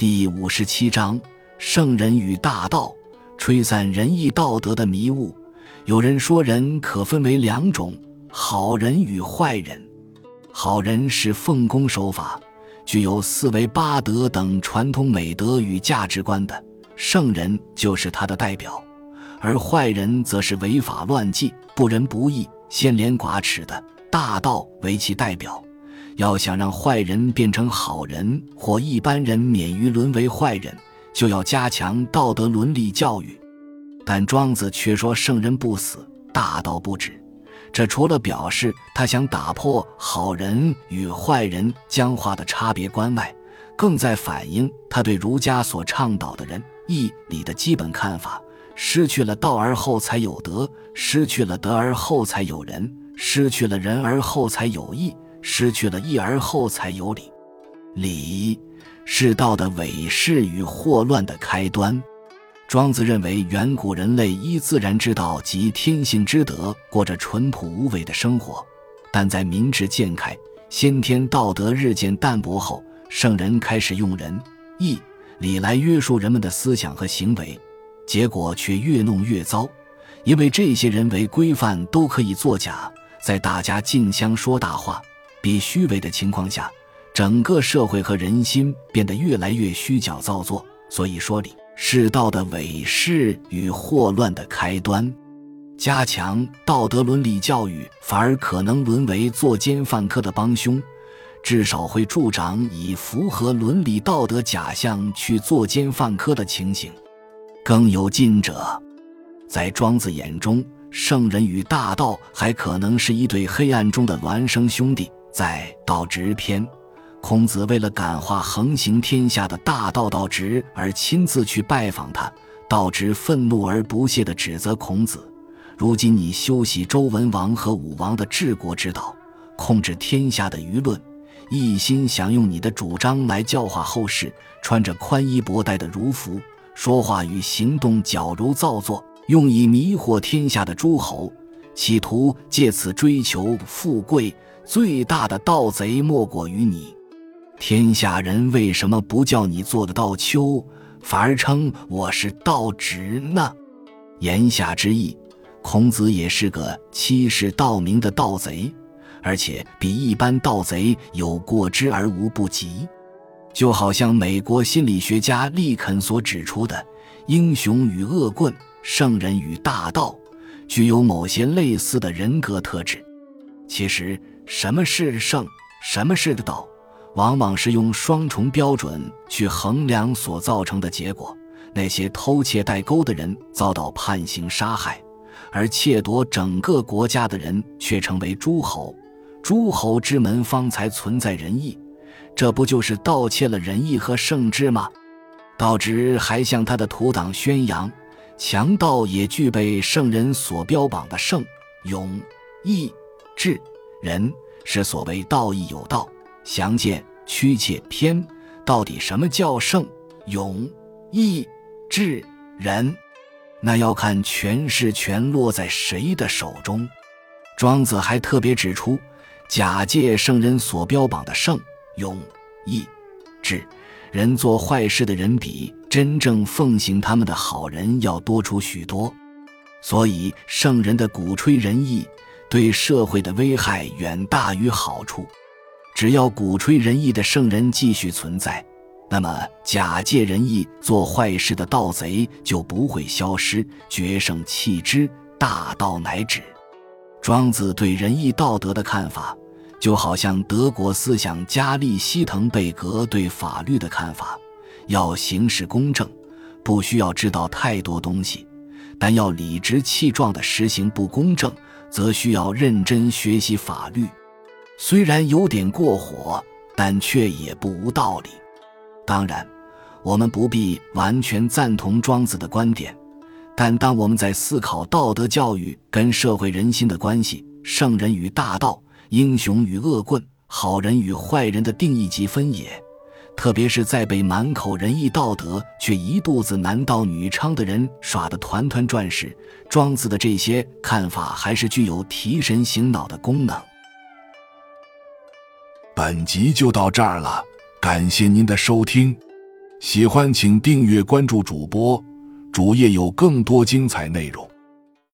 第五十七章：圣人与大道，吹散仁义道德的迷雾。有人说，人可分为两种：好人与坏人。好人是奉公守法，具有四维八德等传统美德与价值观的，圣人就是他的代表；而坏人则是违法乱纪、不仁不义、先廉寡耻的，大道为其代表。要想让坏人变成好人，或一般人免于沦为坏人，就要加强道德伦理教育。但庄子却说：“圣人不死，大道不止。”这除了表示他想打破好人与坏人僵化的差别观外，更在反映他对儒家所倡导的仁义礼的基本看法：失去了道而后才有德，失去了德而后才有仁，失去了仁而后才有义，失去了义而后才有礼。礼是道的伪饰与祸乱的开端。庄子认为，远古人类依自然之道及天性之德，过着淳朴无为的生活。但在民智渐开、先天道德日渐淡薄后，圣人开始用仁、义、礼来约束人们的思想和行为，结果却越弄越糟。因为这些人为规范都可以作假，在大家竞相说大话、比虚伪的情况下，整个社会和人心变得越来越虚假造作。所以说理。是道的伪饰与祸乱的开端，加强道德伦理教育，反而可能沦为作奸犯科的帮凶，至少会助长以符合伦理道德假象去作奸犯科的情形。更有近者，在庄子眼中，圣人与大道还可能是一对黑暗中的孪生兄弟。在《道直篇》。孔子为了感化横行天下的大道道直而亲自去拜访他，道直愤怒而不屑地指责孔子：“如今你修习周文王和武王的治国之道，控制天下的舆论，一心想用你的主张来教化后世，穿着宽衣博带的儒服，说话与行动矫揉造作，用以迷惑天下的诸侯，企图借此追求富贵。最大的盗贼莫过于你。”天下人为什么不叫你做的道丘，反而称我是道直呢？言下之意，孔子也是个欺世盗名的盗贼，而且比一般盗贼有过之而无不及。就好像美国心理学家利肯所指出的，英雄与恶棍、圣人与大盗，具有某些类似的人格特质。其实，什么是圣，什么是的道？往往是用双重标准去衡量所造成的结果。那些偷窃代沟的人遭到判刑杀害，而窃夺整个国家的人却成为诸侯。诸侯之门方才存在仁义，这不就是盗窃了仁义和圣智吗？道直还向他的徒党宣扬，强盗也具备圣人所标榜的圣、勇、义、智、人，是所谓道义有道。详见《屈切篇》，到底什么叫圣、勇、义、智、仁？那要看权势全落在谁的手中。庄子还特别指出，假借圣人所标榜的圣、勇、义、智、仁做坏事的人，比真正奉行他们的好人要多出许多。所以，圣人的鼓吹仁义，对社会的危害远大于好处。只要鼓吹仁义的圣人继续存在，那么假借仁义做坏事的盗贼就不会消失，决胜弃之，大道乃止。庄子对仁义道德的看法，就好像德国思想家利希滕贝格对法律的看法：要行事公正，不需要知道太多东西；但要理直气壮地实行不公正，则需要认真学习法律。虽然有点过火，但却也不无道理。当然，我们不必完全赞同庄子的观点，但当我们在思考道德教育跟社会人心的关系、圣人与大道、英雄与恶棍、好人与坏人的定义及分野，特别是在被满口仁义道德却一肚子男盗女娼的人耍得团团转时，庄子的这些看法还是具有提神醒脑的功能。本集就到这儿了，感谢您的收听。喜欢请订阅关注主播，主页有更多精彩内容。